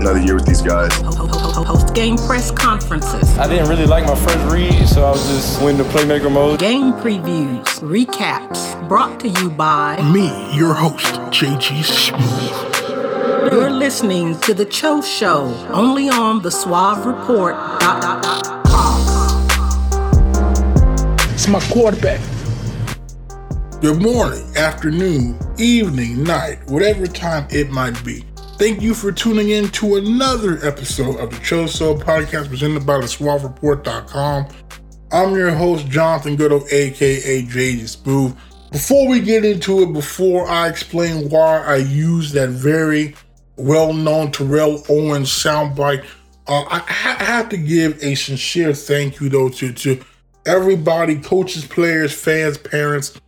another year with these guys. Post game press conferences. I didn't really like my first read, so I was just went into playmaker mode. Game previews, recaps, brought to you by me, your host, JG Smooth. You're listening to The Cho Show, only on the Suave Report. It's my quarterback. Good morning, afternoon, evening, night, whatever time it might be. Thank you for tuning in to another episode of the Cho Show podcast presented by the SuaveReport.com. I'm your host, Jonathan Goudeau, aka JG Smooth. Before we get into it, before I explain why I use that very well known Terrell Owens soundbite, uh, I, I have to give a sincere thank you, though, to, to everybody coaches, players, fans, parents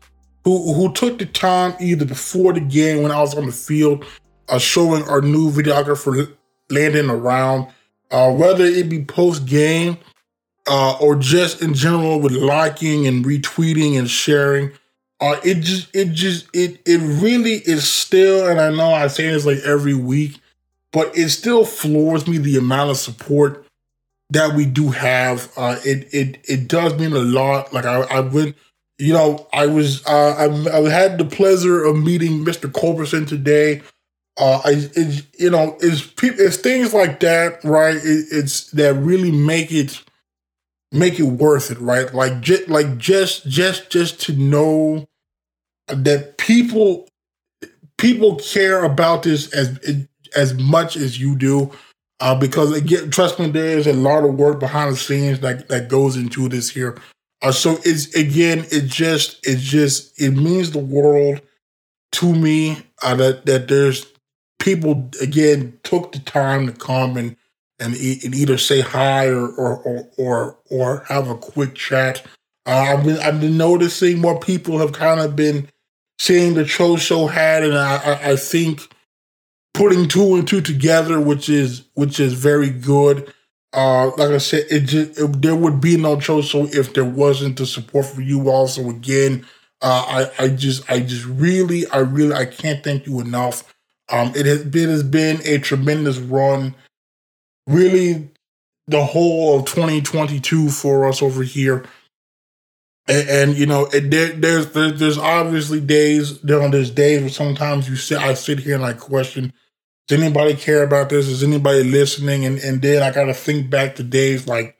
who, who took the time either before the game when I was on the field uh, showing our new videographer landing around, uh, whether it be post game uh, or just in general with liking and retweeting and sharing. Uh, it just, it just, it, it really is still, and I know I say this like every week, but it still floors me the amount of support that we do have. Uh, it, it, it does mean a lot. Like I, I went, you know, I was, uh, I, I had the pleasure of meeting Mr. Culberson today. Uh, I, it, you know, it's it's things like that, right? It, it's that really make it make it worth it, right? Like just like just just just to know that people people care about this as as much as you do, uh, because again, trust me, there is a lot of work behind the scenes that that goes into this here. Uh, so it's again, it just it just it means the world to me uh, that that there's people again took the time to come and and, and either say hi or or or or, or have a quick chat. Uh, I've been I've been noticing more people have kind of been seeing the Show had, and I, I think putting two and two together, which is which is very good. Uh, like I said, it just it, there would be no Cho Show if there wasn't the support for you. all. So again, uh, I I just I just really I really I can't thank you enough um, it has been, has been a tremendous run, really the whole of 2022 for us over here. And, and you know, it, there, there's there's obviously days there there's days where sometimes you sit I sit here and I question, does anybody care about this? Is anybody listening? And and then I gotta think back to days like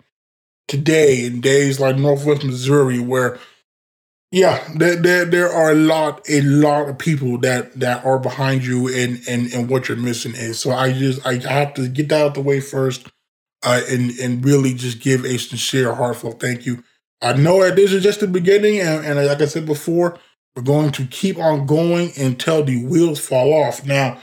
today and days like Northwest Missouri where yeah, there, there there are a lot a lot of people that that are behind you and and and what you're missing is. So I just I have to get that out the way first, uh, and and really just give a sincere, heartfelt thank you. I know that this is just the beginning, and, and like I said before, we're going to keep on going until the wheels fall off. Now,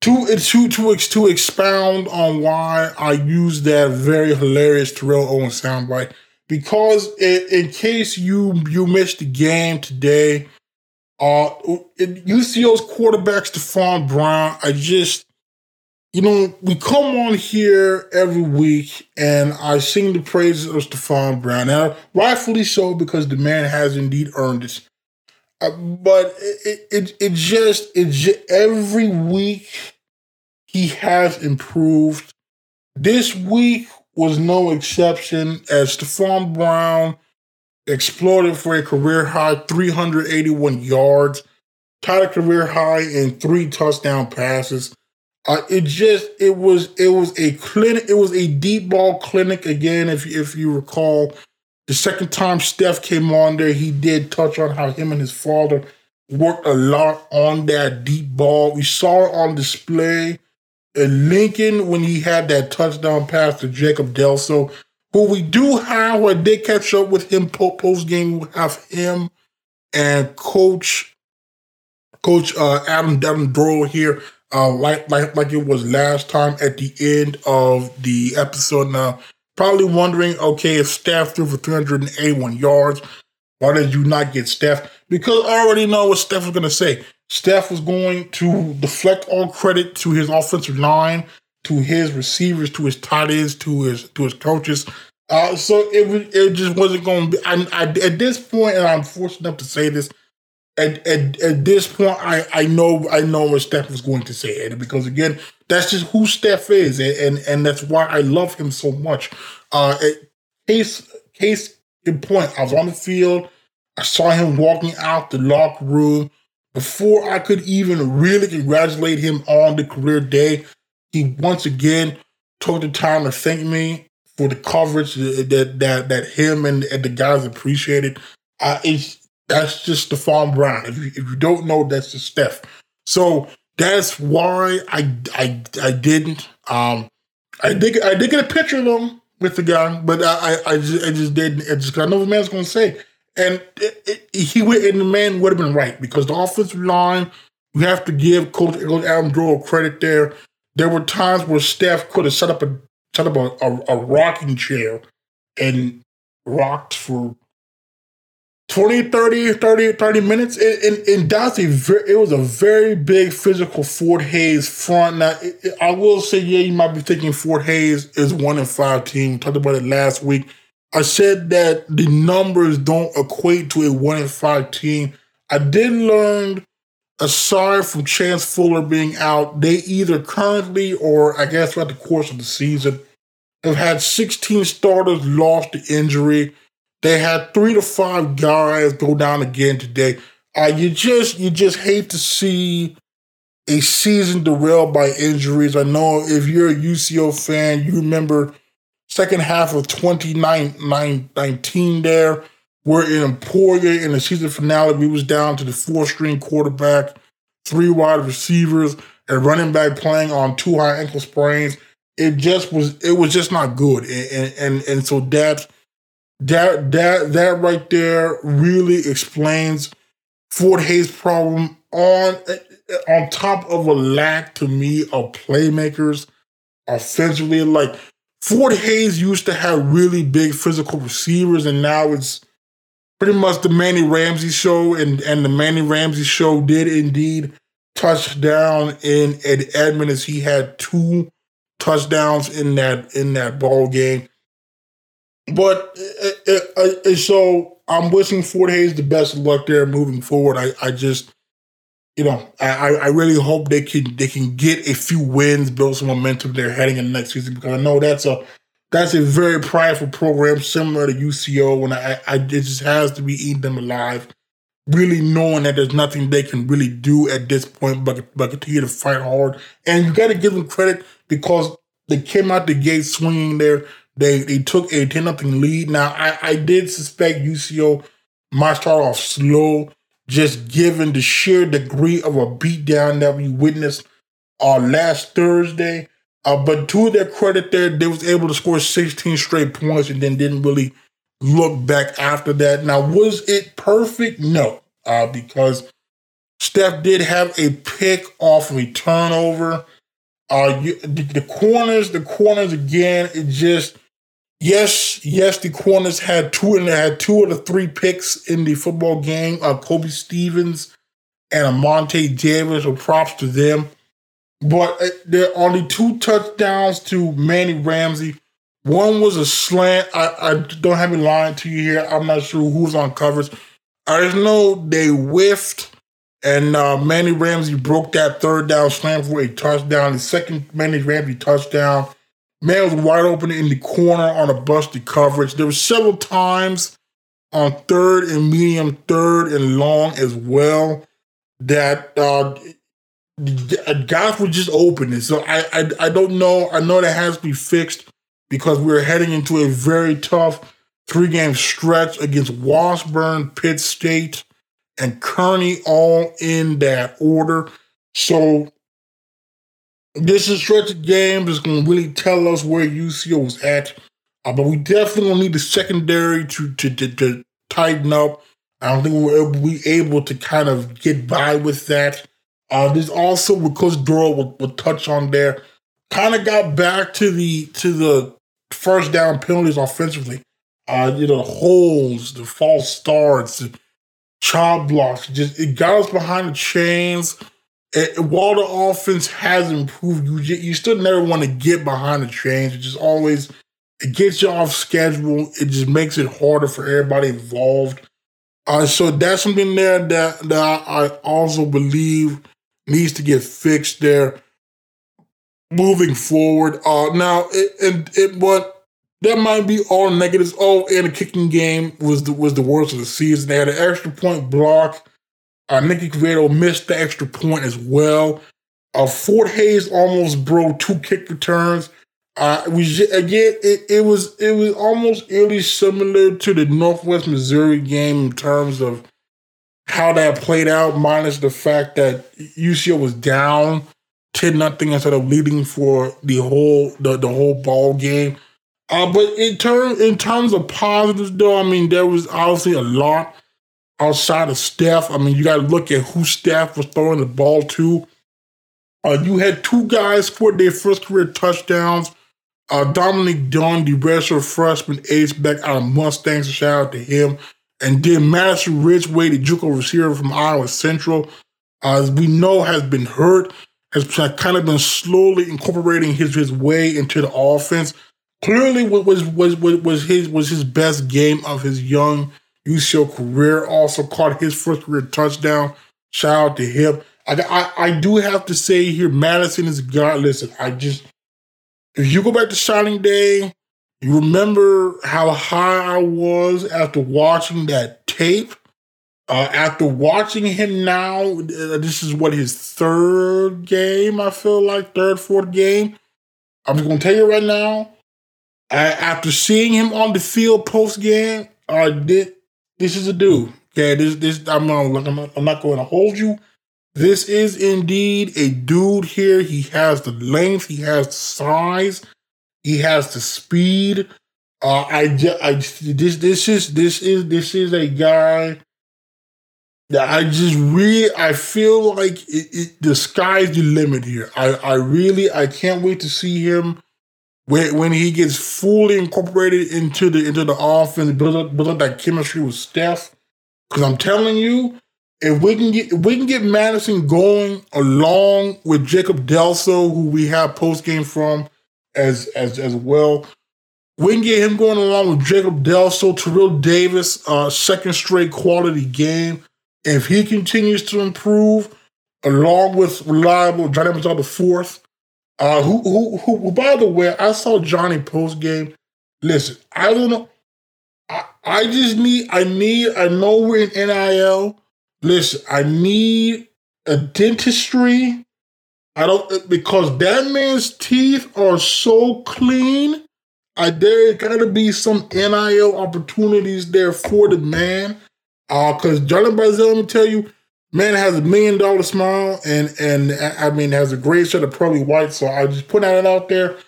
to to to to expound on why I use that very hilarious Terrell Owens soundbite because in, in case you you missed the game today, uh, UCO's quarterback Stephon Brown, I just, you know, we come on here every week and I sing the praises of Stephon Brown. Now, rightfully so because the man has indeed earned it. Uh, but it, it it just it just, every week he has improved. This week was no exception as Stephon Brown exploded for a career high 381 yards, tied a career high in three touchdown passes. Uh, it just it was it was a clinic it was a deep ball clinic again if if you recall. The second time Steph came on there he did touch on how him and his father worked a lot on that deep ball. We saw it on display Lincoln when he had that touchdown pass to Jacob Delso, who we do have, where they catch up with him post game, we have him and Coach Coach uh, Adam Devin Doyle here, uh, like like like it was last time at the end of the episode. Now, probably wondering, okay, if Steph threw for 381 yards, why did you not get Steph? Because I already know what Steph was going to say. Steph was going to deflect all credit to his offensive line, to his receivers, to his tight ends, to his to his coaches. Uh, so it it just wasn't going to be. I, at this point, and I'm fortunate enough to say this, at, at, at this point, I, I know I know what Steph was going to say, because again, that's just who Steph is, and and, and that's why I love him so much. Uh, case case in point, I was on the field, I saw him walking out the locker room before I could even really congratulate him on the career day. He once again took the time to thank me for the coverage that that that him and, and the guys appreciated. Uh, it's that's just Stephon Brown. If you, if you don't know, that's just Steph. So that's why I I I didn't. Um, I did I did get a picture of him with the guy, but I I, I just I just didn't. I just I know what man's gonna say, and it, it, he would and the man would have been right because the offensive line. We have to give Coach, Adam Doyle credit there. There were times where Steph could have set up a set up a, a, a rocking chair and rocked for 20, 30, 30, 30 minutes. And, and, and that's a very, it was a very big physical Fort Hays front. Now, it, it, I will say, yeah, you might be thinking Fort Hays is one in five team. We talked about it last week. I said that the numbers don't equate to a one in five team. I did learn, aside from Chance Fuller being out, they either currently or I guess throughout the course of the season have had 16 starters lost to injury. They had three to five guys go down again today. Uh, you just you just hate to see a season derailed by injuries. I know if you're a UCO fan, you remember second half of 2019 there, where in Emporia in the season finale, we was down to the four string quarterback, three wide receivers, and running back playing on two high ankle sprains. It just was it was just not good. And and, and, and so that that that that right there really explains Fort Hays' problem on on top of a lack to me of playmakers offensively. Like Fort Hays used to have really big physical receivers, and now it's pretty much the Manny Ramsey show, and and the Manny Ramsey show did indeed touch down in at Edmond as he had two touchdowns in that in that ball game. But it, it, it, so I'm wishing Fort Hays the best of luck there moving forward. I, I just, you know, I, I really hope they can they can get a few wins, build some momentum there heading in the next season because I know that's a that's a very prideful program similar to UCO, and I, I it just has to be eating them alive. Really knowing that there's nothing they can really do at this point but but continue to fight hard, and you got to give them credit because they came out the gate swinging there. They they took a 10 nothing lead. Now I, I did suspect UCO might start off slow, just given the sheer degree of a beatdown that we witnessed uh, last Thursday. Uh, but to their credit, there they was able to score 16 straight points and then didn't really look back after that. Now, was it perfect? No, uh, because Steph did have a pick off of a turnover. Uh, you, the, the corners, the corners again, it just Yes, yes, the corners had two and they had two of the three picks in the football game. Uh, Kobe Stevens and Amonte Davis, so props to them. But uh, there are only two touchdowns to Manny Ramsey. One was a slant. I, I don't have me lying to you here. I'm not sure who's on covers. I just know they whiffed, and uh, Manny Ramsey broke that third down slant for a touchdown. The second Manny Ramsey touchdown Man was wide open in the corner on a busted coverage. There were several times on third and medium, third and long as well that uh, guys were just open. And so I, I I don't know. I know that has to be fixed because we're heading into a very tough three game stretch against Washburn, Pitt State, and Kearney, all in that order. So this is stretch of games is going to really tell us where UCO is at. Uh, but we definitely need the secondary to, to, to, to tighten up. I don't think we'll be able to kind of get by with that. Uh, there's also what Coach Doyle will, will touch on there. Kind of got back to the to the first down penalties offensively. Uh, you know, the holes, the false starts, the chop blocks. Just it got us behind the chains. It, while the offense has improved, you you still never want to get behind the chains. It just always it gets you off schedule. It just makes it harder for everybody involved. Uh, so that's something there that that I also believe needs to get fixed there moving forward. Uh, now, it, it, it that might be all negatives. Oh, and the kicking game was the was the worst of the season. They had an extra point block. Uh, Nicky missed the extra point as well. Uh, Fort Hays almost broke two kick returns. Uh, we again, it, it was it was almost eerily similar to the Northwest Missouri game in terms of how that played out, minus the fact that UCO was down ten nothing instead of leading for the whole the, the whole ball game. Uh, but in terms in terms of positives, though, I mean there was obviously a lot outside of Steph. I mean you got to look at who Steph was throwing the ball to. Uh, you had two guys for their first career touchdowns uh, Dominic Dunn, the redshirt freshman H-back out of Mustangs, shout out to him. And then Madison Ridgeway, the JUCO receiver from Iowa Central, uh, as we know, has been hurt, has kind of been slowly incorporating his, his way into the offense. Clearly, was was was was his was his best game of his young UCO career. Also caught his first career touchdown. Shout out to him. I, I, I do have to say here, Madison is God. Listen, I just if you go back to Shining Day, you remember how high I was after watching that tape. Uh, after watching him now, uh, this is what his third game. I feel like third, fourth game. I'm just gonna tell you right now. after seeing him on the field post game, I did. This is a dude. Okay, this this I'm not, I'm not, I'm not going to hold you. This is indeed a dude here. He has the length, he has the size, he has the speed. Uh, I, I this this is this is this is a guy that I just really I feel like it, it, the sky's the limit here. I I really I can't wait to see him when when he gets fully incorporated into the into the offense, build up build up that chemistry with Steph. Because I'm telling you, if we can get we can get Madison going along with Jacob Delso, who we have post game from as as as well, we can get him going along with Jacob Delso, Terrell Davis, uh, second straight quality game. If he continues to improve, along with reliable Johnny Mazzard the fourth, uh, who, who who by the way, I saw Johnny post game. Listen, I don't know. I, I just need I need I know we're in NIL. Listen, I need a dentistry. I don't because that man's teeth are so clean. I there gotta be some NIL opportunities there for the man. Uh, cause Johnny Brazil, let me tell you, man has a million dollar smile and and I mean has a great set of pearly white. So I just put that out there.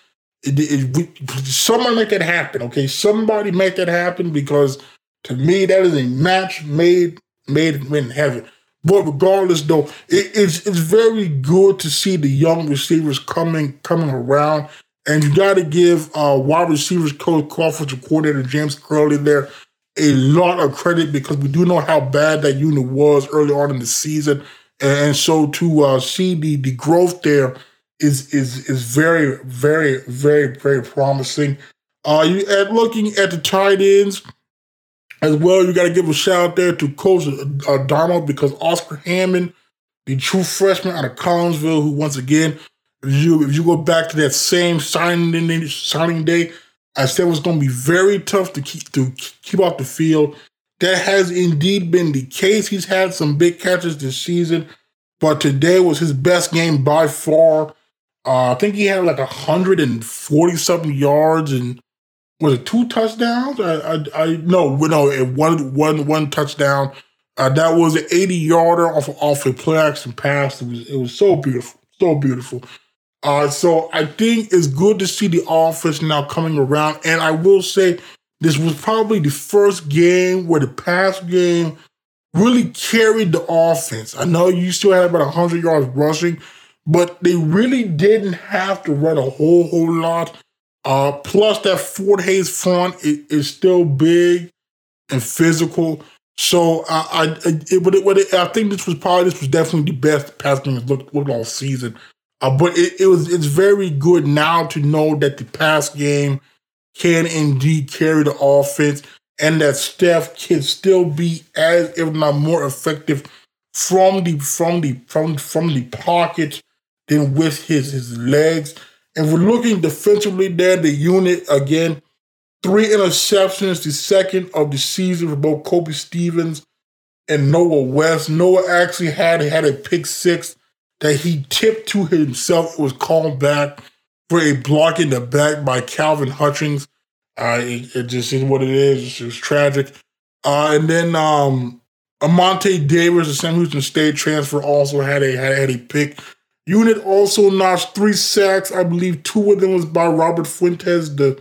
It, it, it, somebody make that happen, okay? Somebody make that happen because to me that is a match made made in heaven. But regardless, though, it, it's it's very good to see the young receivers coming coming around, and you got to give uh, wide receivers coach, offensive coordinator James Curley there a lot of credit because we do know how bad that unit was early on in the season, and so to uh, see the the growth there is is is very very very very promising. Uh, you at looking at the tight ends. As well, you got to give a shout out there to Coach uh, Donald because Oscar Hammond, the true freshman out of Collinsville, who once again, if you if you go back to that same signing signing day, I said it was going to be very tough to keep to keep off the field. That has indeed been the case. He's had some big catches this season, but today was his best game by far. Uh, I think he had like 140 something yards and was it two touchdowns? I I, I no no one one one touchdown. Uh, that was an 80 yarder off off a play action pass. It was it was so beautiful, so beautiful. Uh, so I think it's good to see the offense now coming around. And I will say this was probably the first game where the pass game really carried the offense. I know you still had about 100 yards rushing, but they really didn't have to run a whole, whole lot. Uh, plus, that Fort Hays front is, is still big and physical. So I, I, it, it, I think this was probably this was definitely the best pass game looked, looked all season. Uh, but it, it was it's very good now to know that the pass game can indeed carry the offense and that Steph can still be as if not more effective from the from the from from the pocket than with his his legs. And we're looking defensively there, the unit again Three interceptions, the second of the season for both Kobe Stevens and Noah West. Noah actually had had a pick six that he tipped to himself. Was called back for a block in the back by Calvin Hutchings. Uh, it, it just is what it is. It was tragic. Uh, and then um, Amonte Davis, the Sam Houston State transfer, also had a had, had a pick. Unit also notched three sacks. I believe two of them was by Robert Fuentes, the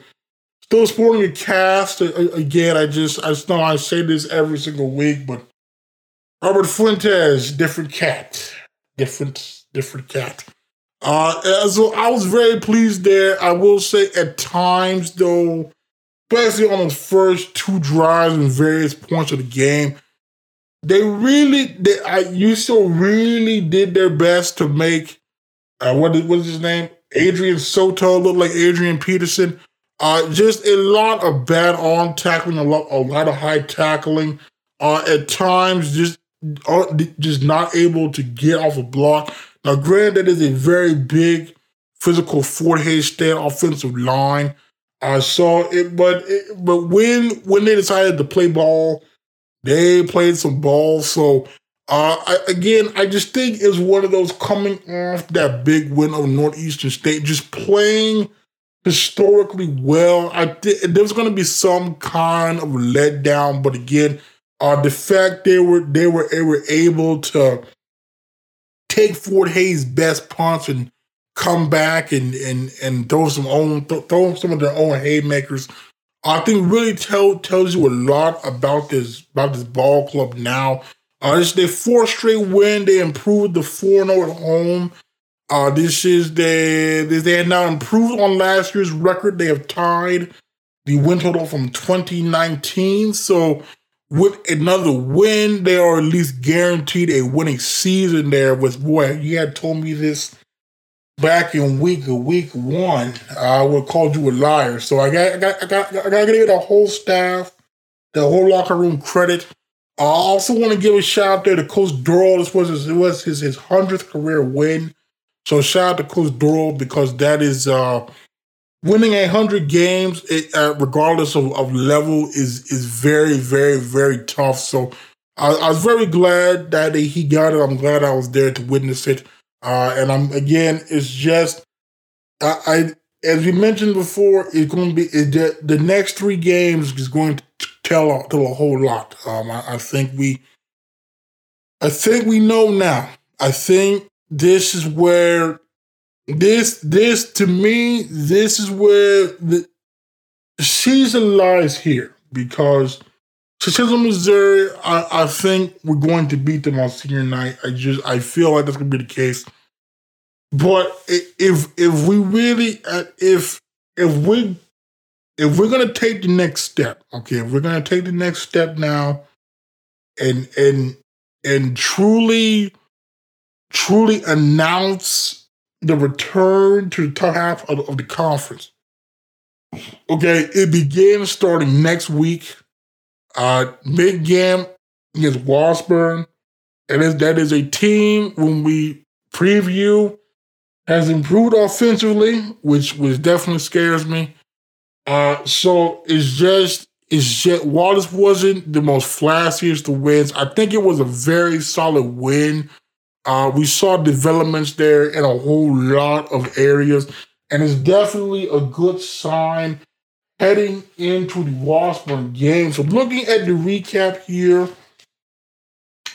Still sporting a cast. Again, I just, I just know I say this every single week, but Robert Fuentes, different cat. Different, different cat. Uh, so I was very pleased there. I will say at times, though, especially on the first two drives and various points of the game, they really, they, I used to really did their best to make, uh, what is, what is his name? Adrian Soto look like Adrian Peterson. Uh, just a lot of bad arm tackling, a lot, a lot of high tackling. Uh, at times, just uh, just not able to get off a block. Now, granted, that is a very big physical Fort Hays State offensive line. I saw it, but it, but when when they decided to play ball, they played some ball. So uh, I, again, I just think it's one of those coming off that big win of Northeastern State, just playing historically well. I th- there's going to be some kind of letdown, but again, uh, the fact they were they were they were able to take Fort Hays' best punts and come back and and and throw some own th- throw some of their own haymakers. I think really tell tells you a lot about this about this ball club now. Uh, it's their fourth straight win. They improved the 4 0 at home. Uh, this is the they have now improved on last year's record. They have tied the win total from 2019. So with another win, they are at least guaranteed a winning season there. With boy, you had told me this back in week week one, I would have called you a liar. So I got I got I got I got to give the whole staff, the whole locker room credit. I also want to give a shout out there to Coach Dorrel. This was his, it was his his hundredth career win. So shout out to Coach Dorrel because that is uh, winning a hundred games, it, uh, regardless of, of, level, is is very, very, very tough. So I, I, was very glad that he got it. I'm glad I was there to witness it. Uh, and I'm again, it's just I, I as we mentioned before, it's going to be it, the next three games is going to tell tell a whole lot. Um, I, I think we, I think we know now. I think this is where this this to me this is where the season lies here because Cicero, Missouri, I, I think we're going to beat them on senior night. I just I feel like that's gonna be the case. But if if we really uh, if if we if we're gonna take the next step, okay, if we're gonna take the next step now, and and and truly truly announce the return to the top half of, of the conference. Okay, it begins starting next week. Uh, Mick Gam against Washburn. And that is a team when we preview has improved offensively, which which definitely scares me. Uh, so it's just it's just this wasn't the most flashiest of wins, I think it was a very solid win uh, we saw developments there in a whole lot of areas, and it's definitely a good sign heading into the Washburn game. So, looking at the recap here,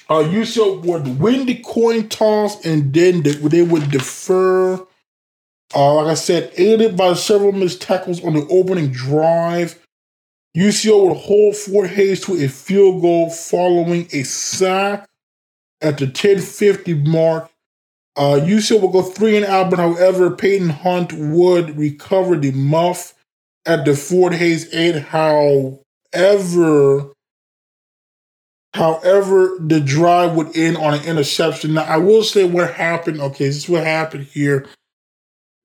uh, UCO would win the coin toss, and then they, would defer. Uh, like I said, aided by several missed tackles on the opening drive. UCO would hold Fort Hays to a field goal following a sack at the 1050 mark. Uh, UCO will go three and out, but however, Peyton Hunt would recover the muff at the Fort Hays 8. However, However, the drive would end on an interception. Now, I will say what happened. Okay, this is what happened here.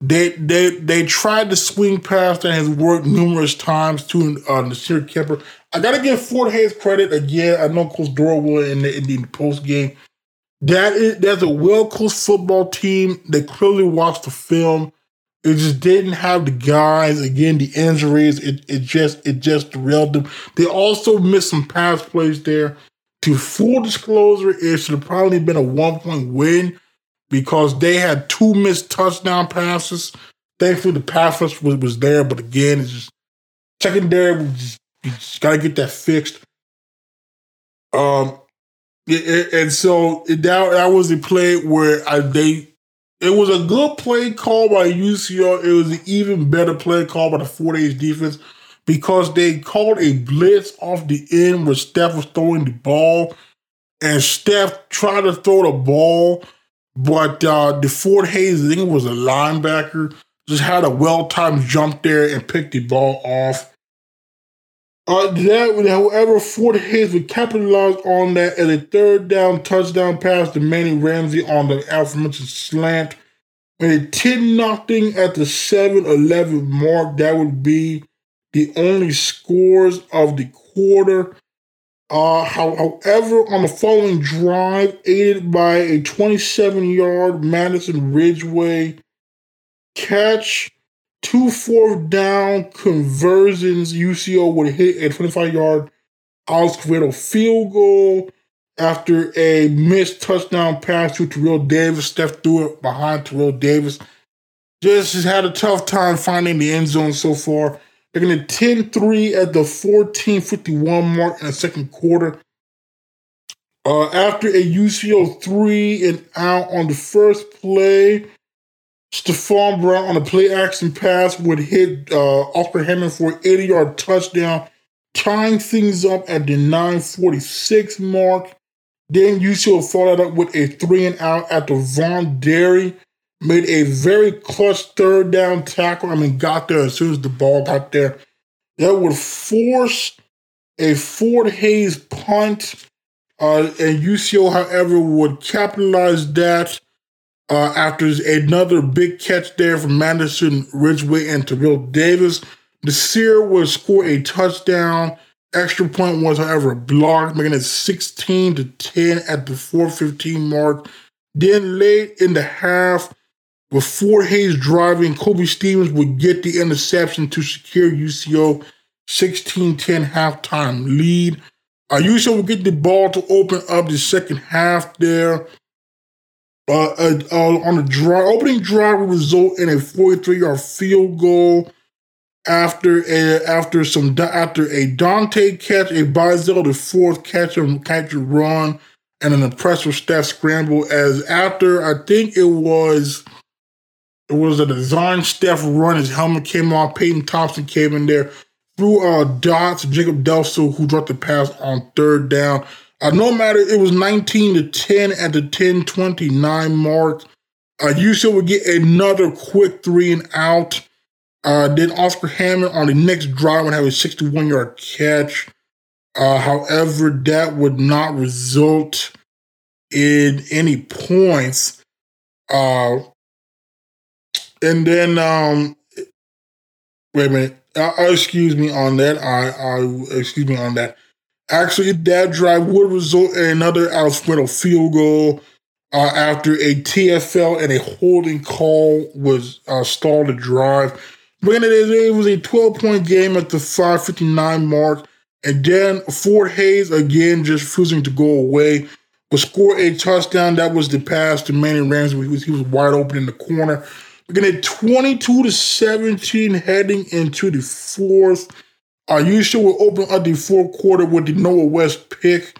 They they they tried to swing past and has worked numerous times to uh, Nasir Kemper. I gotta give Fort Hays credit again. I know Coach Dorrel in the, in the post game. That is that's a well coached football team. They clearly watched the film. It just didn't have the guys. Again, the injuries. It it just it just derailed them. They also missed some pass plays there. To full disclosure, it should have probably been a one point win because they had two missed touchdown passes. Thankfully, the pass rush was, was there, but again, it's just secondary. We just, we just gotta get that fixed. Um, and so that that was a play where I they it was a good play call by UCO. It was an even better play call by the Fort Hays defense because they called a blitz off the end where Steph was throwing the ball, and Steph tried to throw the ball, but uh, the Fort Hays, I think it was a linebacker, just had a well timed jump there and picked the ball off. Uh, that, however, Fort Hays would capitalize on that as a third down touchdown pass to Manny Ramsey on the aforementioned slant. And a 10 nothing at the 7 11 mark, that would be the only scores of the quarter. Uh, however, on the following drive, aided by a 27 yard Madison Ridgeway catch, two fourth down conversions, UCO would hit a 25 yard Alex Quevedo field goal after a missed touchdown pass to Terrell Davis. Steph threw it behind Terrell Davis. Just has had a tough time finding the end zone so far. They're going to 10 3 at the 1451 mark in the second quarter. Uh, after a UCO three and out on the first play, Stephon Brown on a play action pass would hit uh, Oscar Hammond for an 80 yard touchdown, tying things up at the 946 mark. Then UCO followed up with a three and out at the Von Derry made a very clutch third down tackle. I mean, got there as soon as the ball got there. That would force a Fort Hays punt. Uh, and UCO, however, would capitalize that uh, after another big catch there from Madison Ridgeway and Terrell Davis. Nasir would score a touchdown. Extra point was, however, blocked, making it 16 to 10 at the 415 mark. Then late in the half, with Fort Hays driving, Kobe Stevens would get the interception to secure UCO 16-10 halftime lead. Uh, UCO would get the ball to open up the second half there. Uh, uh, uh, on the drive, opening drive would result in a 43-yard field goal after a after some after a Dante catch, a Bizel the fourth catch and catch and run, and an impressive stat scramble. As after I think it was it was a design Steph run. His helmet came off. Peyton Thompson came in there. Threw uh, dots. Jacob Delso, who dropped the pass on third down. Uh, no matter, it was 19 to 10 at the 10-29 mark. Uh, UCO would get another quick three and out. Uh, then Oscar Hammond on the next drive would have a 61 yard catch. Uh, however, that would not result in any points. Uh, and then um wait a minute. Uh, uh, excuse me on that. I, I excuse me on that. Actually, that drive would result in another Alfredo field goal uh, after a TFL and a holding call was uh, stalled the drive. But it was a 12 point game at the 559 mark. And then Fort Hays again just refusing to go away. But score a touchdown. That was the pass to Manny Ramsey. He was, he was wide open in the corner. We're going to 22 to 17 heading into the fourth. Our usual will open up the fourth quarter with the Noah West pick,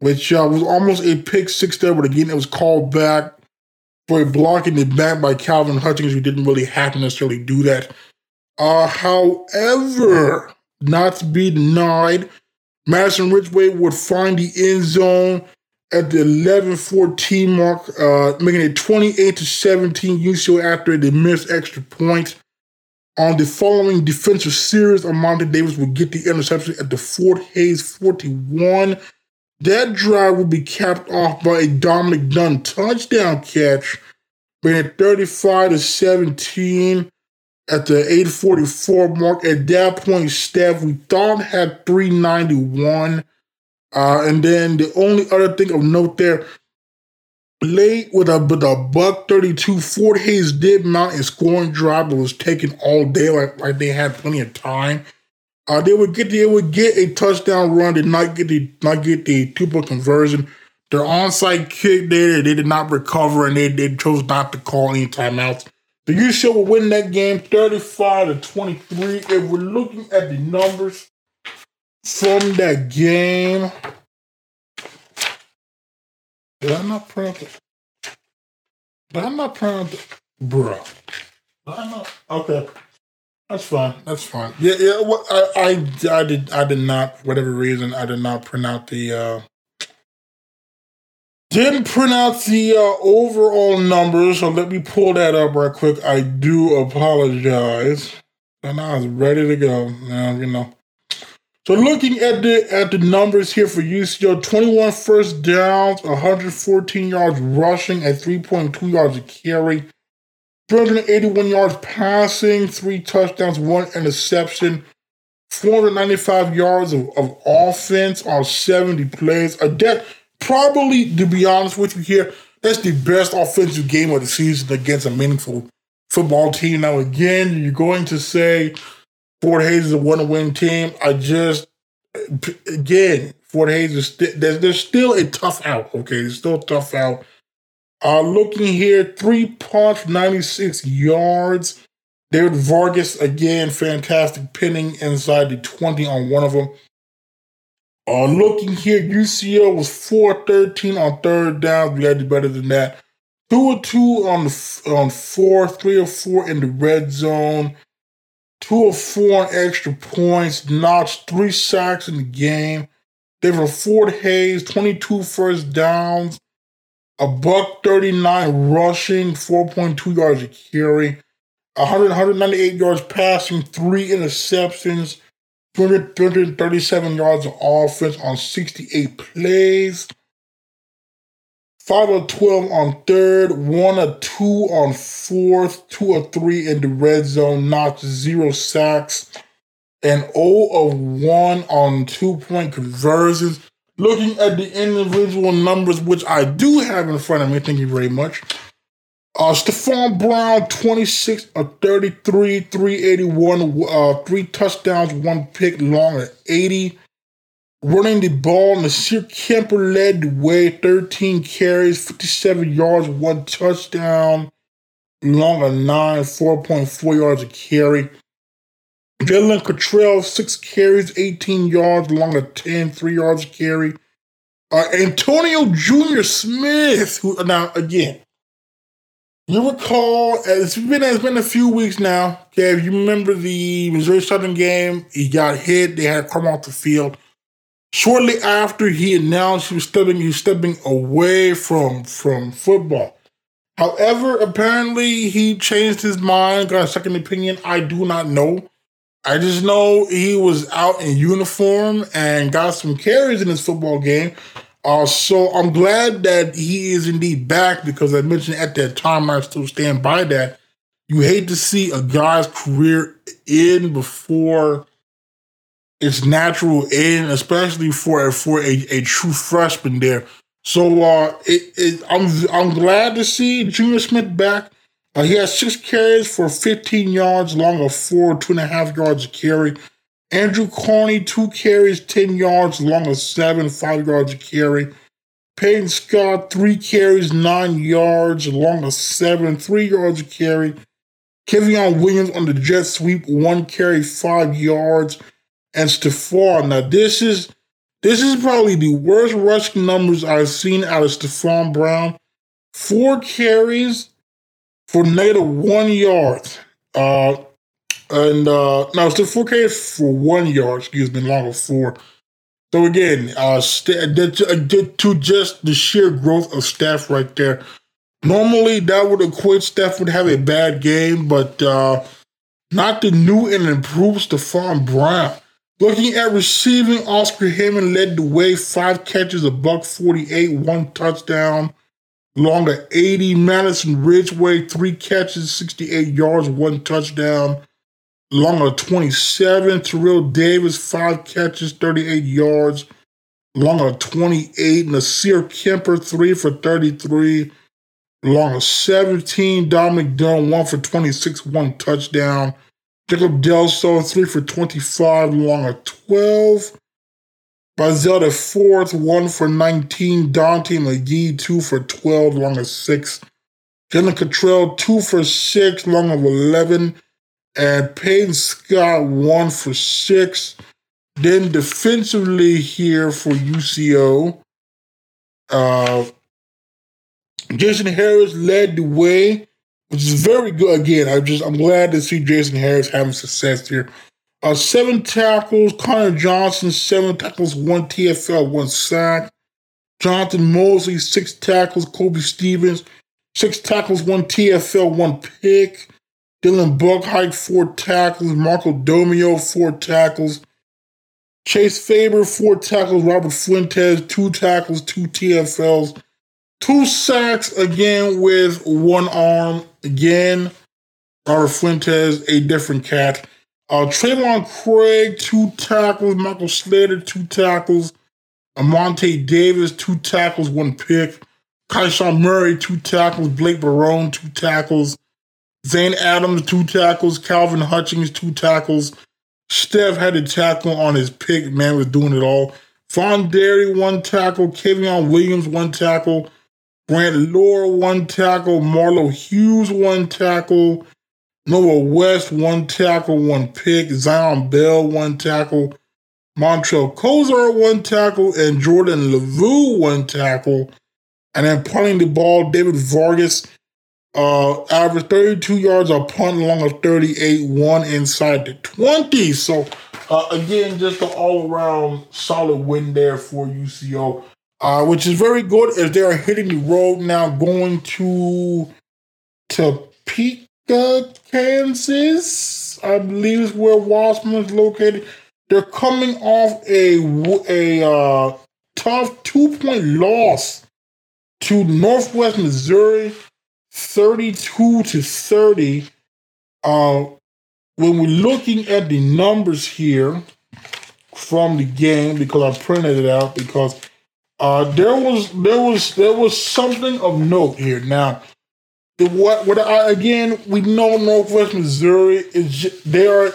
which uh, was almost a pick six there, but again, it was called back for a block in the back by Calvin Hutchings, who didn't really have to necessarily do that. Uh, however, not to be denied. Madison Ridgeway would find the end zone at the 11-14 mark, uh, making it 28 to 17 UCO after they missed extra points. On the following defensive series, Armando Davis would get the interception at the Fort Hays 41. That drive would be capped off by a Dominic Dunn touchdown catch, bringing it 35 to 17 at the 844 mark. At that point, Steph, we thought had 391. Uh, and then the only other thing of note there, late with a with a buck 32, Fort Hays did mount a scoring drive that was taken all day, like, like they had plenty of time. Uh, they would get they would get a touchdown run, did not get the not get the two point conversion. Their onside kick there, they did not recover and they, they chose not to call any timeouts. The UCO will win that game 35 to 23. If we're looking at the numbers from that game, did I'm not print it? Did I not print it? Bruh. Did I not? Okay. That's fine. That's fine. Yeah, yeah. Well, I, I, I did, I did not, whatever reason, I did not print out the, uh, didn't print out the uh, overall numbers, so let me pull that up right quick. I do apologize. And I was ready to go. Now, you know. So looking at the at the numbers here for UCO, 21 first downs, 114 yards rushing at 3.2 yards a carry, 381 yards passing, three touchdowns, one interception, 495 yards of, of offense on 70 plays. A debt probably, to be honest with you here, that's the best offensive game of the season against a meaningful football team. Now, again, you're going to say Fort Hays is a one win team. I just, again, Fort Hays is st- there's, there's still a tough out. Okay, there's still a tough out. Uh, looking here, three punts, 96 yards. David Vargas, again, fantastic pinning inside the 20 on one of them. Uh, looking here, UCO was 413 on third down. We had to do better than that. Two or two on the on four, three or four in the red zone, two or four extra points, notched three sacks in the game. They were Fort Hays, 22 first downs, a buck 39 rushing, 4.2 yards a carry, 100, 198 yards passing, three interceptions. 237 yards of offense on 68 plays. 5 of 12 on third, 1 of 2 on fourth, 2 of 3 in the red zone, not zero sacks, and 0 of 1 on two point conversions. Looking at the individual numbers, which I do have in front of me, thank you very much. Uh, Stephon Brown, 26 of 33, 381, uh, three touchdowns, one pick, long at 80. Running the ball, Nasir Kemper led the way, 13 carries, 57 yards, one touchdown, long at 9, 4.4 yards a carry. Jalen Cottrell, 6 carries, 18 yards, long at 10, 3 yards a carry. Uh, Antonio Jr. Smith, who now again, you recall, it's been it's been a few weeks now. Okay, if you remember the Missouri Southern game, he got hit. They had to come off the field. Shortly after, he announced he was stepping he was stepping away from from football. However, apparently he changed his mind, got a second opinion. I do not know. I just know he was out in uniform and got some carries in his football game. Uh, so I'm glad that he is indeed back because I mentioned at that time, I still stand by that. You hate to see a guy's career end before its natural end, especially for for a, a true freshman there. So uh, it, it, I'm I'm glad to see Junior Smith back. Uh, he has six carries for 15 yards, long of four, two and a half yards a carry. Andrew Carney, two carries, 10 yards, long of seven, five yards a carry. Peyton Scott, three carries, nine yards, long of seven, three yards a carry. Kevion Williams on the jet sweep, one carry, five yards. And Stephon. Now, this is this is probably the worst rushing numbers I've seen out of Stephon Brown. Four carries for negative one yard. Uh, and uh no, still four carries for one yard. Excuse me, long four. So again, uh, st- to just the sheer growth of Steph right there. Normally, that would equate Steph would have a bad game, but uh, not the new and improved Stephon Brown. Looking at receiving, Oscar Hammond led the way, five catches, a buck 48, one touchdown. Longer 80, Madison Ridgeway, three catches, 68 yards, one touchdown. Longer 27, Terrell Davis, five catches, 38 yards. Longer 28, Nasir Kemper, three for 33. Longer 17, Dominic Dunn, one for 26, one touchdown. Jacob Delso, three for 25, long of 12. Bazel the fourth, one for 19. Dante McGee, two for 12, long of six. Jalen Cottrell, two for six, long of 11. And Peyton Scott, one for six. Then defensively here for UCO, uh, Jason Harris led the way which is very good. Again, I just I'm glad to see Jason Harris having success here. Uh, seven tackles. Connor Johnson, seven tackles, one TFL, one sack. Jonathan Mosley, six tackles. Kobe Stevens, six tackles, one TFL, one pick. Dylan Buckhike, four tackles. Marco Domio, four tackles. Chase Faber, four tackles. Robert Fuentes, two tackles, two TFLs. Two sacks again with one arm. Again, Robert Fuentes, a different cat. Uh, Trayvon Craig, two tackles. Michael Slater, two tackles. Amonte Davis, two tackles, one pick. Kaishawn Murray, two tackles. Blake Barone, two tackles. Zane Adams, two tackles. Calvin Hutchings, two tackles. Steph had a tackle on his pick. Man was doing it all. Von Derry, one tackle. Kevion Williams, one tackle. Grant Lohr, one tackle. Marlo Hughes, one tackle. Noah West, one tackle, one pick. Zion Bell, one tackle. Montrell Kozar, one tackle. And Jordan Lavu, one tackle. And then punting the ball, David Vargas uh, averaged 32 yards a punt along a 38, one inside the 20. So, uh, again, just an all around solid win there for UCO uh, which is very good as they are hitting the road now, going to Topeka, Kansas. I believe is where Washburn is located. They're coming off a a uh, tough two point loss to Northwest Missouri, thirty two to thirty. Uh, when we're looking at the numbers here from the game, because I printed it out because uh, there was there was there was something of note here. Now, the, what what I again we know Northwest Missouri is they are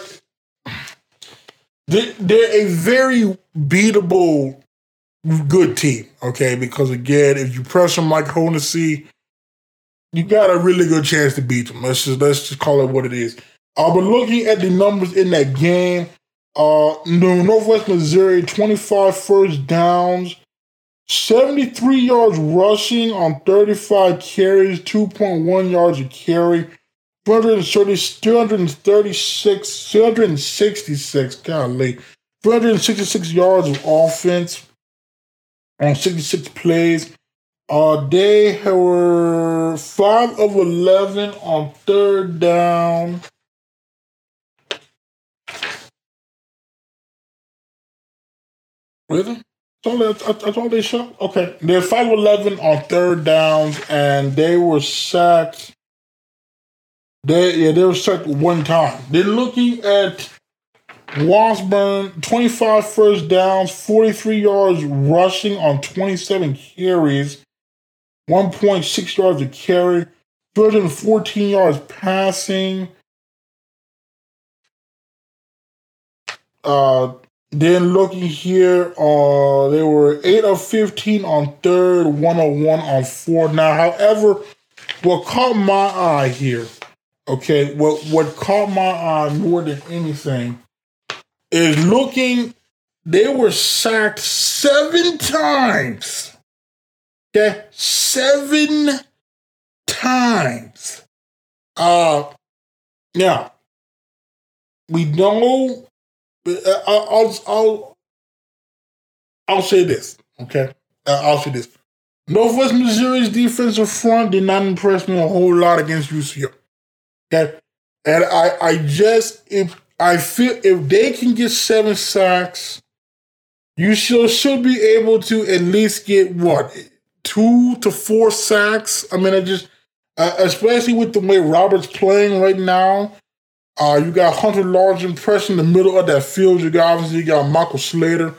they, they're a very beatable good team. Okay, because again, if you press them like Hennessy, you got a really good chance to beat them. Let's just let's just call it what it is. Uh, but looking at the numbers in that game, uh, Northwest Missouri 25 first downs. 73 yards rushing on 35 carries, 2.1 yards a carry, 230, 236, 266, golly, 266 yards of offense on 66 plays. Uh, they were 5 of 11 on third down. Really? All, that's all they shot? Okay. They're 5'11 on third downs, and they were sacked. They, yeah, they were sacked one time. They're looking at Washburn, 25 first downs, 43 yards rushing on 27 carries, 1.6 yards a carry, 214 yards passing. Uh, then looking here, uh, they were 8 of 15 on third, 101 on fourth. Now, however, what caught my eye here, okay, what, what caught my eye more than anything is looking, they were sacked seven times. Okay, seven times. Uh, now, we know. Uh, I'll I'll I'll say this. Okay, uh, I'll say this. Northwest Missouri's defensive front did not impress me a whole lot against UCO. Okay, and I I just if I feel if they can get seven sacks, you should should be able to at least get what two to four sacks. I mean, I just uh, especially with the way Robert's playing right now. Uh, you got Hunter Large press in the middle of that field. You got obviously you got Michael Slater.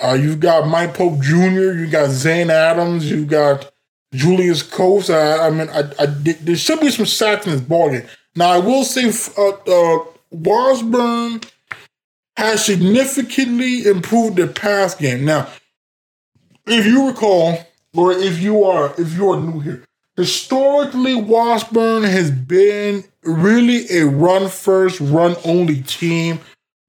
Uh, you've got Mike Pope Jr. You got Zane Adams. You got Julius Coates. I, I mean, I, I, there should be some sacks in this ballgame. Now, I will say, uh, uh, Washburn has significantly improved their pass game. Now, if you recall, or if you are if you are new here, historically Washburn has been really a run first, run only team.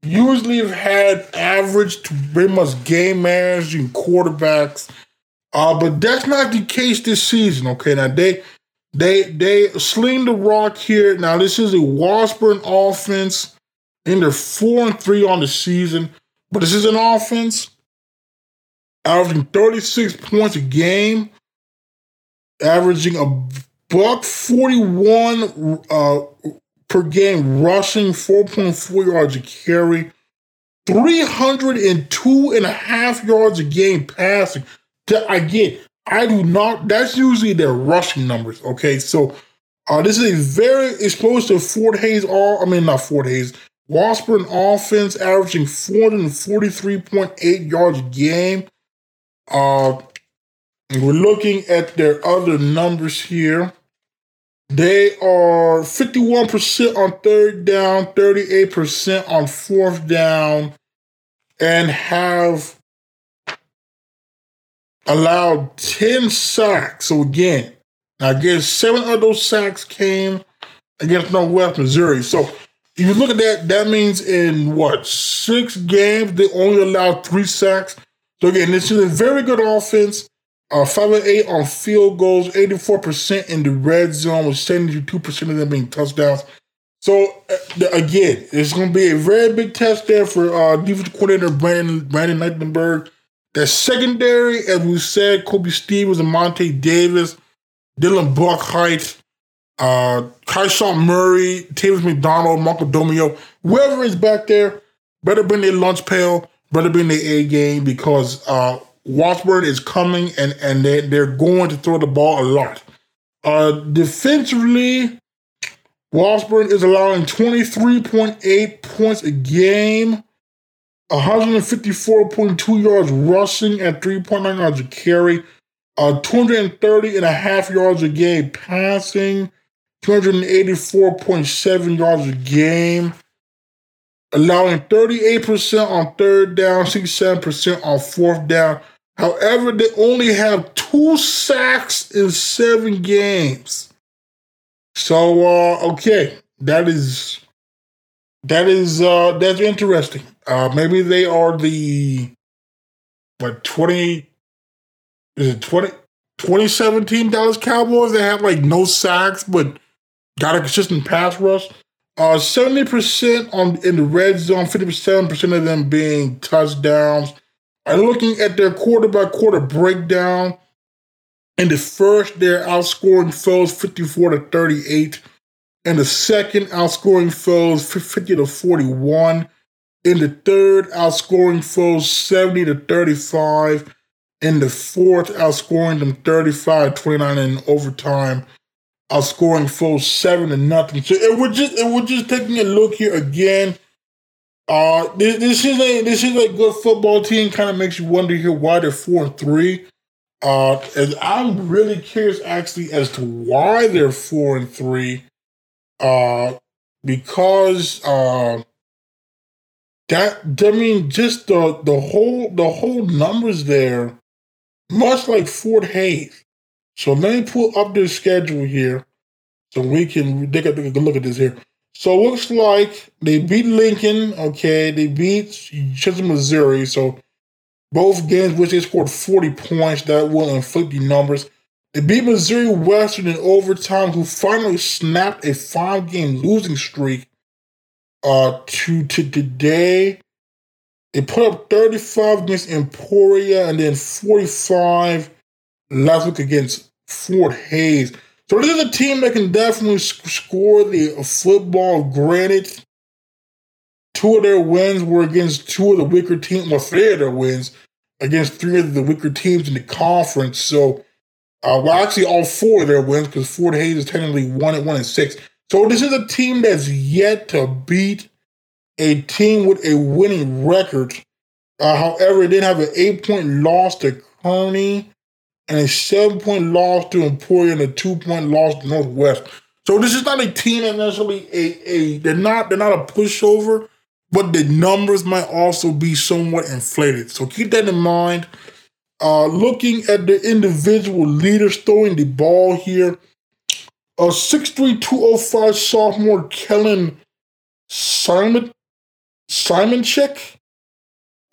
Usually have had average to pretty much game managing quarterbacks. Uh, but that's not the case this season. Okay, now they they they sling the rock here. Now this is a Washburn offense, and they're four and three on the season. But this is an offense averaging 36 points a game, averaging a buck 41 uh, per game, rushing 4.4 yards a carry, 302 and a half yards a game passing. Again, I do not. That's usually their rushing numbers. Okay, so uh, this is a very explosive Fort Hays, All I mean, not Fort Hays, Washburn offense averaging 443.8 yards a game. Uh, we're looking at their other numbers here. They are 51% on third down, 38% on fourth down, and have allowed 10 sacks. So again, I guess seven of those sacks came against Northwest Missouri. So if you look at that, that means in what, six games, they only allowed three sacks. So again, this is a very good offense. Uh, 5 and 8 on field goals, 84% in the red zone, with 72% of them being touchdowns. So uh, again, it's going to be a very big test there for uh, defensive coordinator Brandon Brandon Eichenberg. That secondary, as we said, Kobe Stevens Monte Davis, Dylan Buckheight, uh, Kyshawn Murray, Tavis McDonald, Marco Domio, whoever is back there, better bring their lunch pail, better bring their A game because uh, Washburn is coming and, and they, they're going to throw the ball a lot. Uh, defensively, Washburn is allowing 23.8 points a game. 154.2 yards rushing and 3.9 yards a carry, uh, 230 and a half yards a game passing, 284.7 yards a game, allowing 38% on third down, 67% on fourth down. However, they only have two sacks in seven games. So, uh, okay, that is that is uh that's interesting. Uh maybe they are the what 20 is it 20 2017 Dallas Cowboys They have like no sacks but got a consistent pass rush. Uh 70% on in the red zone, 57% of them being touchdowns. I'm looking at their quarter by quarter breakdown. In the first, they're outscoring foes 54 to 38 in the second, outscoring foes 50 to 41. In the third, outscoring foes 70 to 35. In the fourth, outscoring them 35 29 in overtime. Outscoring foes 7 to nothing. So it we're just it we're just taking a look here again. Uh this, this is a this is a good football team. Kind of makes you wonder here why they're four and three. Uh, and I'm really curious actually as to why they're four and three uh, because uh, that I mean, just the the whole the whole numbers there, much like Fort Hays. So let me pull up their schedule here, so we can take a, take a look at this here. So it looks like they beat Lincoln. Okay, they beat Chisholm, Missouri. So both games which they scored 40 points that will inflate the numbers. They beat Missouri Western in overtime, who finally snapped a five game losing streak. uh, to, to today. They put up 35 against Emporia and then 45 last week against Fort Hays. So this is a team that can definitely score the football. Granted, two of their wins were against two of the weaker teams. Well, three of their wins against three of the weaker teams in the conference. So, uh, well, actually, all four of their wins because Fort Hays is technically one and one and six. So this is a team that's yet to beat a team with a winning record. Uh, however, it did have an eight point loss to Kearney and a seven point loss to Emporia and a two point loss to Northwest. So this is not a team that necessarily a, a they're not they're not a pushover, but the numbers might also be somewhat inflated. So keep that in mind. Uh, looking at the individual leaders throwing the ball here, a 6'3", 205 sophomore Kellen Simon Simonchik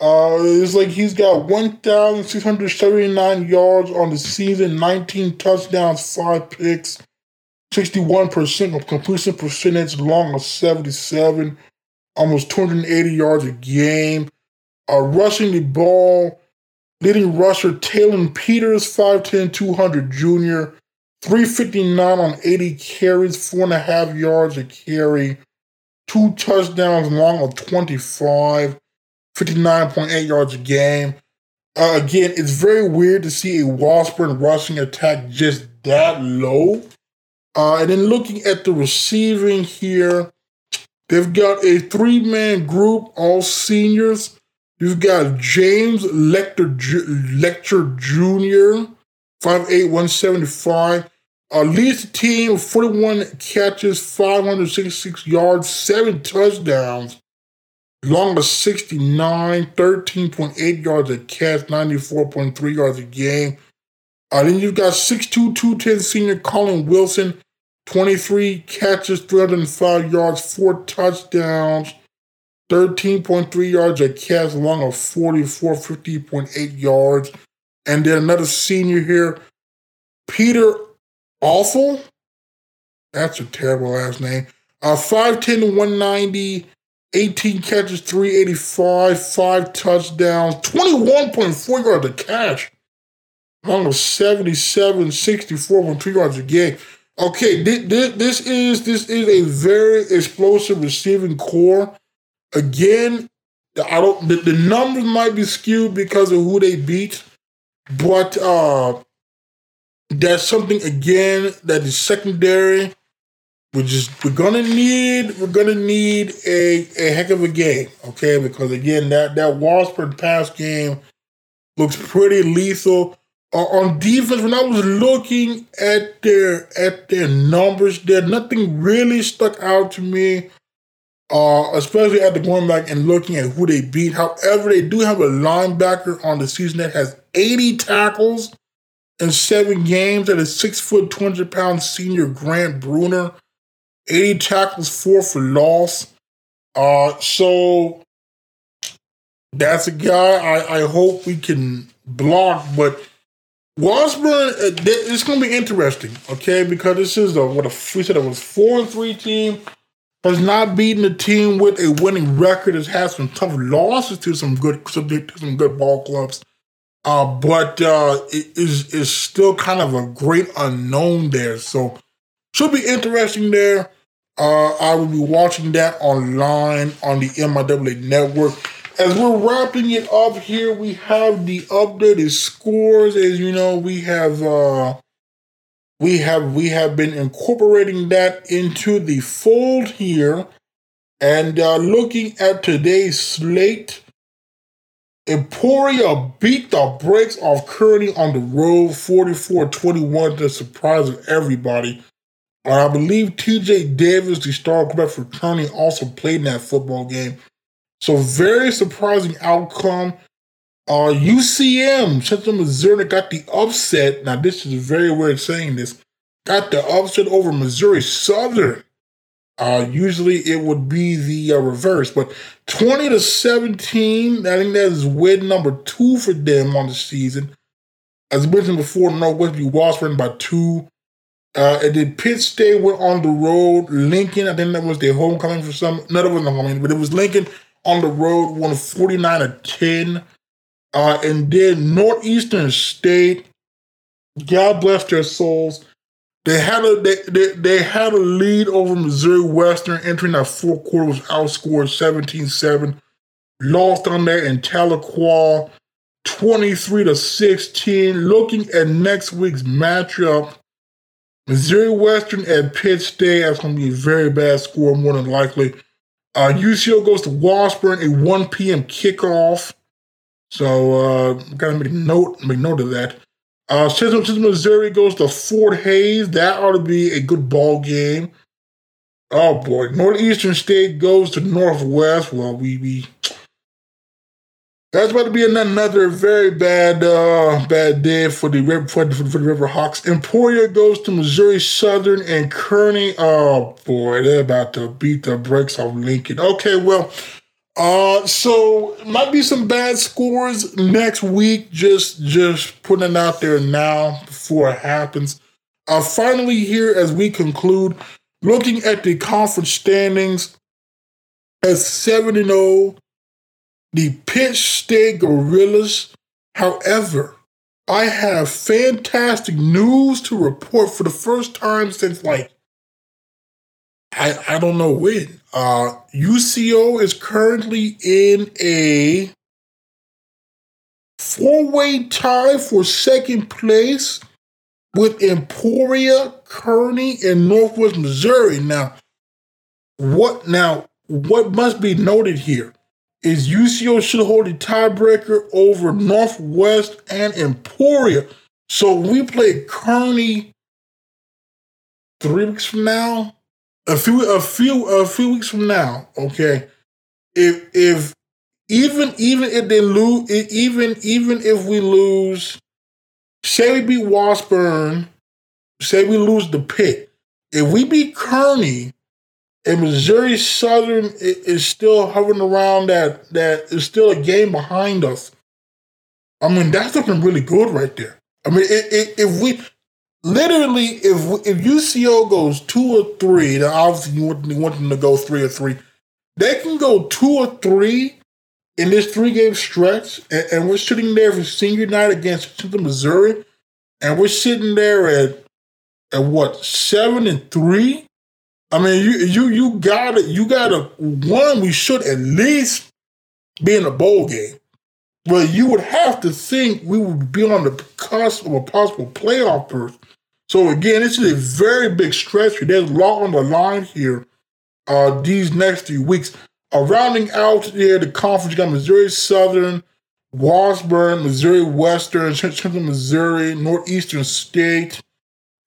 uh, it's like he's got 1,679 yards on the season, 19 touchdowns, 5 picks, 61% of completion percentage, long of 77, almost 280 yards a game. Uh, rushing the ball, leading rusher Talon Peters, 5'10, 200 junior, 359 on 80 carries, 4.5 yards a carry, two touchdowns, long of 25. 59.8 yards a game. Uh, again, it's very weird to see a Washburn rushing attack just that low. Uh, and then looking at the receiving here, they've got a three man group, all seniors. You've got James Lecter, Lecter Jr., 5'8, 175. Uh, leads the team 41 catches, 566 yards, seven touchdowns. Long of 69, 13.8 yards a catch, 94.3 yards a game. Uh, then you've got 6'2, 210 senior Colin Wilson, 23 catches, 305 yards, four touchdowns, 13.3 yards a catch, long of 44, 50.8 yards. And then another senior here, Peter Awful. That's a terrible last name. Uh, 5'10, 190, 18 catches, 385, five touchdowns, 21.4 yards of catch. Along with 77, 64.3 yards a game. Okay, this, this is this is a very explosive receiving core. Again, I don't the, the numbers might be skewed because of who they beat, but uh that's something again that is secondary we're just we're gonna need we're gonna need a a heck of a game, okay? Because again, that that Washburn pass game looks pretty lethal. Uh, on defense, when I was looking at their at their numbers, there nothing really stuck out to me. Uh, especially after going back and looking at who they beat. However, they do have a linebacker on the season that has 80 tackles in seven games. That is six foot, 200 pound senior Grant Bruner. 80 tackles, four for loss. Uh, so that's a guy I, I hope we can block. But Washburn, uh, it's going to be interesting, okay? Because this is a, what a, we said it was four and three team. Has not beaten a team with a winning record. Has had some tough losses to some good, some, some good ball clubs. Uh, but uh, it is is still kind of a great unknown there. So should be interesting there. Uh, I will be watching that online on the MIAA network. As we're wrapping it up here, we have the updated scores. As you know, we have uh, we have we have been incorporating that into the fold here, and uh, looking at today's slate. Emporia beat the brakes off Kearney on the road 44-21 to the surprise of everybody. I believe TJ Davis, the star quarterback for Kearney, also played in that football game. So very surprising outcome. Uh, UCM, Central Missouri, got the upset. Now, this is very weird saying this. Got the upset over Missouri Southern. Uh, usually it would be the uh, reverse, but 20 to 17, I think that is win number two for them on the season. As mentioned before, Northwest beat Washburn by two Uh, and then Pitt State went on the road. Lincoln, I think that was their homecoming for some. No, that wasn't the homecoming, but it was Lincoln on the road, won 49 to 10. Uh, and then Northeastern State, God bless their souls. They had a they, they, they had a lead over Missouri Western entering that fourth quarter was outscored 17-7. Lost on there in Tahlequah 23 to 16. Looking at next week's matchup, Missouri Western at Pitt State. That's going to be a very bad score, more than likely. Uh, UCO goes to Washburn, a 1 p.m. kickoff. So, uh, gotta make note, make note of that. Uh, since, since Missouri goes to Fort Hays, that ought to be a good ball game. Oh boy, Northeastern State goes to Northwest. Well, we we that's about to be another very bad uh, bad day for the for the, for the River Hawks. Emporia goes to Missouri Southern and Kearney. Oh boy, they're about to beat the brakes off Lincoln. Okay, well, uh, so might be some bad scores next week. Just just putting it out there now before it happens. Uh, finally, here as we conclude, looking at the conference standings, as seven and zero oh, the Pitt State Gorillas. However, I have fantastic news to report for the first time since like I, I don't know when. Uh, UCO is currently in a four-way tie for second place with Emporia, Kearney, and Northwest Missouri. Now, what now? What must be noted here is UCO should hold a tiebreaker over Northwest and Emporia. So we play Kearney three weeks from now. A few, a few, a few weeks from now. Okay, if if even even if they lose, even even if we lose, say we beat Washburn, say we lose the Pitt. If we beat Kearney, and Missouri Southern is still hovering around that that is still a game behind us. I mean, that's looking really good right there. I mean, it, if we literally if if UCO goes two or three, then obviously you want, you want them to go three or three. They can go two or three in this three game stretch, and, and we're sitting there for senior night against Central Missouri, and we're sitting there at at what seven and three I mean, you you you gotta you gotta one. We should at least be in a bowl game. But you would have to think we would be on the cusp of a possible playoff berth. So again, this is a very big stretch. There's a lot on the line here. Uh, these next few weeks, uh, rounding out there, the conference you got Missouri Southern, Washburn, Missouri Western, Central Missouri, Northeastern State,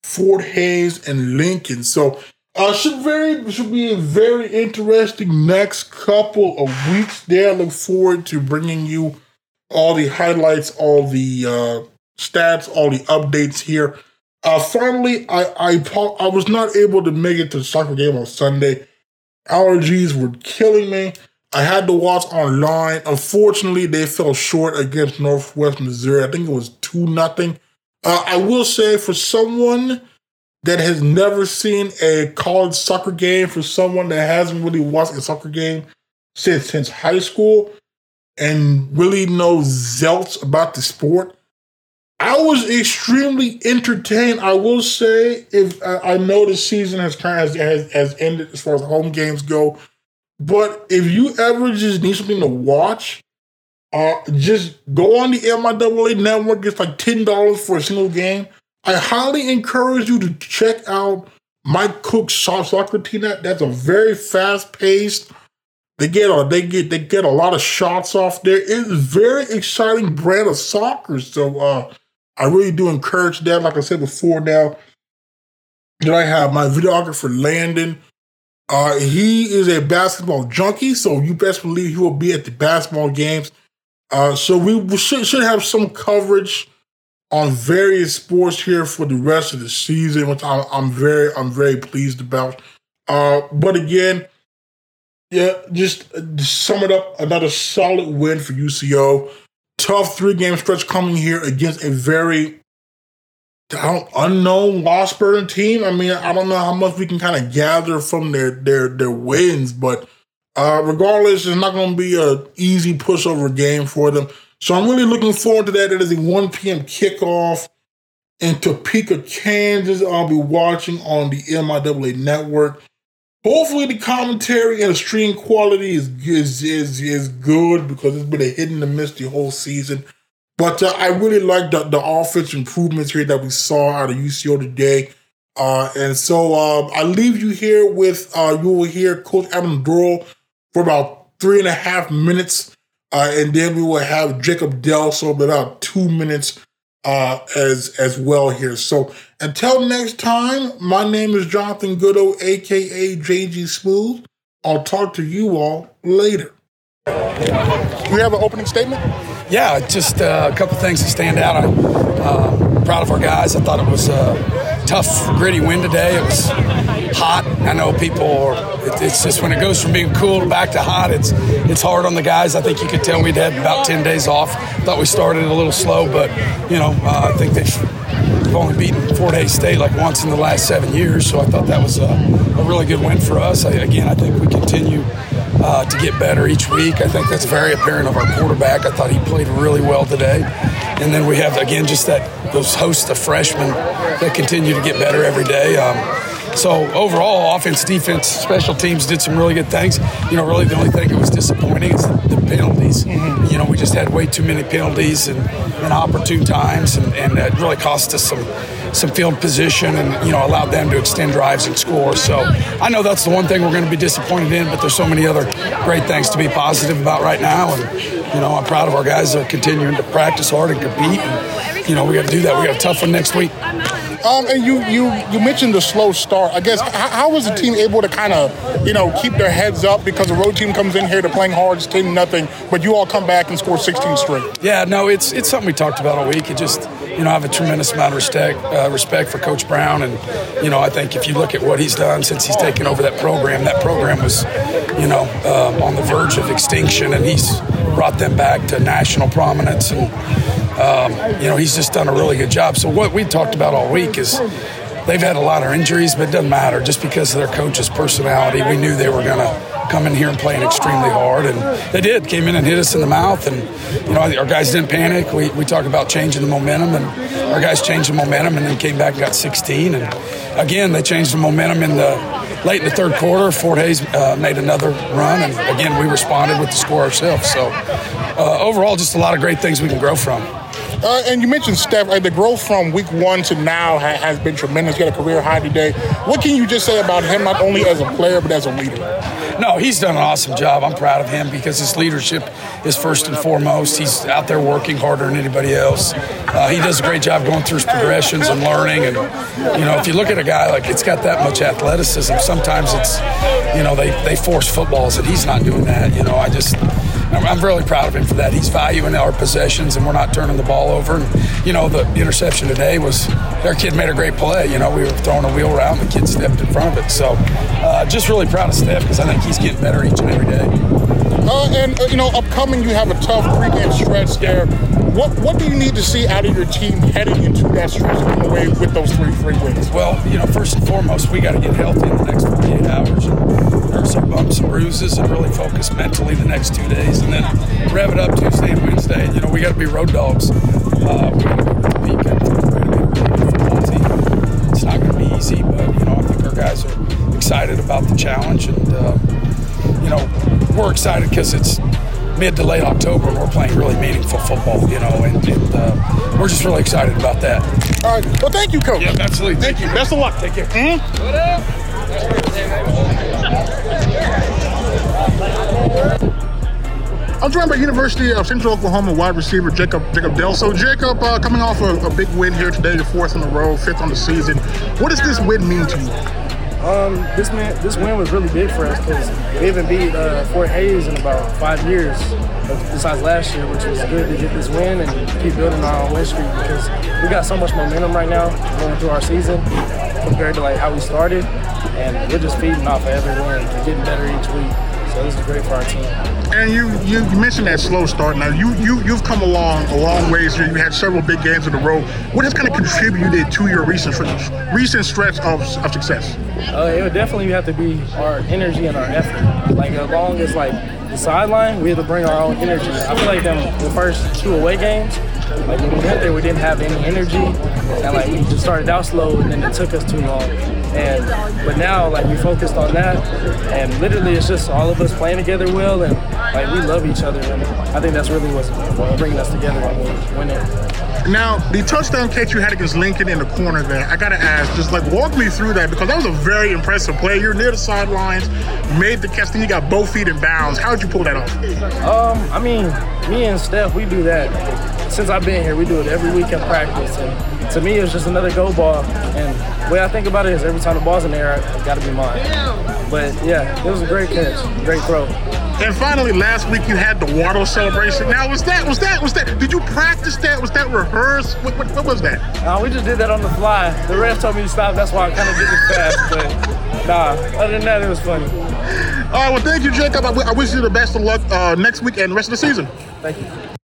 Fort Hays, and Lincoln. So uh, should very should be a very interesting next couple of weeks. There, I look forward to bringing you all the highlights, all the uh, stats, all the updates here. Uh, finally, I, I I was not able to make it to the soccer game on Sunday. Allergies were killing me. I had to watch online. Unfortunately, they fell short against Northwest Missouri. I think it was two nothing. Uh, I will say for someone that has never seen a college soccer game for someone that hasn't really watched a soccer game since since high school and really knows zelts about the sport. I was extremely entertained. I will say, if uh, I know the season has kind of has, has ended as far as home games go, but if you ever just need something to watch, uh, just go on the MIAA network. It's like ten dollars for a single game. I highly encourage you to check out Mike Cook's soccer team. That's a very fast paced. They get a they get they get a lot of shots off there. It's very exciting brand of soccer. So uh, I really do encourage that. Like I said before, now that I have my videographer Landon. Uh, he is a basketball junkie, so you best believe he will be at the basketball games. Uh, so we should should have some coverage on various sports here for the rest of the season, which I'm, I'm very I'm very pleased about. Uh, but again, yeah, just to sum it up, another solid win for UCO. Tough three game stretch coming here against a very unknown Washburn team. I mean, I don't know how much we can kind of gather from their their their wins, but uh, regardless, it's not going to be a easy pushover game for them. So I'm really looking forward to that. It is a 1 p.m. kickoff in Topeka, Kansas. I'll be watching on the MIAA network. Hopefully, the commentary and the stream quality is is is, is good because it's been a hit and a miss the whole season. But uh, I really like the, the offense improvements here that we saw out of UCO today. Uh, and so uh, I leave you here with uh, you will hear Coach Adam Dorrel for about three and a half minutes. Uh, and then we will have Jacob Delso about two minutes uh, as as well here. So until next time, my name is Jonathan Goudeau, aka JG Smooth. I'll talk to you all later. Do you have an opening statement? Yeah, just uh, a couple things that stand out. I'm uh, proud of our guys. I thought it was a tough, gritty win today. It was hot. I know people are, it's just when it goes from being cool back to hot, it's it's hard on the guys. I think you could tell we'd had about 10 days off. Thought we started a little slow, but, you know, uh, I think they've only beaten Fort Hays State like once in the last seven years, so I thought that was a, a really good win for us. I, again, I think we continue uh, to get better each week. I think that's very apparent of our quarterback. I thought he played really well today. And then we have again just that those hosts of freshmen that continue to get better every day. Um, so overall, offense, defense, special teams did some really good things. You know, really the only thing that was disappointing is the, penalties. Mm-hmm. You know, we just had way too many penalties and, and opportune times, and, and it really cost us some some field position and you know allowed them to extend drives and score. So I know that's the one thing we're going to be disappointed in, but there's so many other great things to be positive about right now. And you know I'm proud of our guys that are continuing to practice hard and compete. And, you know we got to do that. We got a tough one next week. Um, and you, you you mentioned the slow start. I guess how, how was the team able to kind of you know keep their heads up because the road team comes in here to playing hard, it's ten nothing, but you all come back and score 16 straight. Yeah, no, it's it's something we talked about all week. It just you know I have a tremendous amount of respect uh, respect for Coach Brown, and you know I think if you look at what he's done since he's taken over that program, that program was you know um, on the verge of extinction, and he's brought them back to national prominence and um, you know, he's just done a really good job. So what we talked about all week is they've had a lot of injuries, but it doesn't matter. Just because of their coach's personality, we knew they were going to come in here and play extremely hard, and they did. Came in and hit us in the mouth, and you know our guys didn't panic. We we talked about changing the momentum, and our guys changed the momentum, and then came back and got 16. And again, they changed the momentum in the late in the third quarter. Fort Hays uh, made another run, and again we responded with the score ourselves. So uh, overall, just a lot of great things we can grow from. Uh, and you mentioned Steph. Uh, the growth from week one to now ha- has been tremendous. He had a career high today. What can you just say about him, not only as a player but as a leader? No, he's done an awesome job. I'm proud of him because his leadership is first and foremost. He's out there working harder than anybody else. Uh, he does a great job going through his progressions and learning. And you know, if you look at a guy like it's got that much athleticism, sometimes it's you know they they force footballs and he's not doing that. You know, I just I'm really proud of him for that. He's valuing our possessions, and we're not turning the ball over. And you know, the interception today was their kid made a great play. You know, we were throwing a wheel around, the kid stepped in front of it. So, uh, just really proud of Steph because I think he's getting better each and every day. Uh, and uh, you know, upcoming, you have a tough three-game stretch there. What what do you need to see out of your team heading into that stretch to come away with those three free wins? Well, you know, first and foremost, we got to get healthy in the next 48 hours. Nurse our bumps and bruises and really focus mentally the next two days, and then rev it up Tuesday and Wednesday. You know, we got to be road dogs. Uh, we got to go the weekend. We're going to be a really good football team. It's not going to be easy, but you know, I think our guys are excited about the challenge, and uh, you know, we're excited because it's mid to late October and we're playing really meaningful football, you know, and, and uh, we're just really excited about that. All right. Well, thank you, Coach. Yeah, absolutely. Thank, you. Best of luck. Take care. Mm-hmm. I'm joined by University of Central Oklahoma wide receiver Jacob Jacob Dell. So Jacob, uh, coming off a, a, big win here today, the fourth in a row, fifth on the season. What does this win mean to you? Um, this win, this win was really big for us because we haven't beat uh, Fort Hays in about five years, besides last year, which was good to get this win and keep building our win streak because we got so much momentum right now going through our season compared to like how we started, and we're just feeding off of every win and getting better each week. So this is great for our team. And you, you mentioned that slow start. Now you you you've come along a long ways here. You had several big games in a row. What has kind of contributed to your recent recent stretch of, of success? Uh, it would definitely have to be our energy and our effort. Like as long as like the sideline, we had to bring our own energy. I feel like them the first two away games, like when we went there, we didn't have any energy, and like we just started out slow, and then it took us too long. And but now like we focused on that, and literally it's just all of us playing together well, and like we love each other, and I think that's really what's bringing us together when we winning. Now, the touchdown catch you had against Lincoln in the corner there, I gotta ask, just like walk me through that because that was a very impressive play. You're near the sidelines, made the catch, then you got both feet in bounds. How did you pull that off? Um, I mean, me and Steph, we do that since I've been here. We do it every week in practice, and to me, it's just another go ball. And the way I think about it is, every time the ball's in the air, it got to be mine. But yeah, it was a great catch, great throw. And finally, last week you had the Waddle celebration. Now, was that was that was that? Did you practice that? Was that rehearsed? What, what, what was that? Uh, we just did that on the fly. The ref told me to stop. That's why I kind of did it fast. But nah, other than that, it was funny. All right. Well, thank you, Jacob. I, w- I wish you the best of luck uh, next week and the rest of the season. Thank you.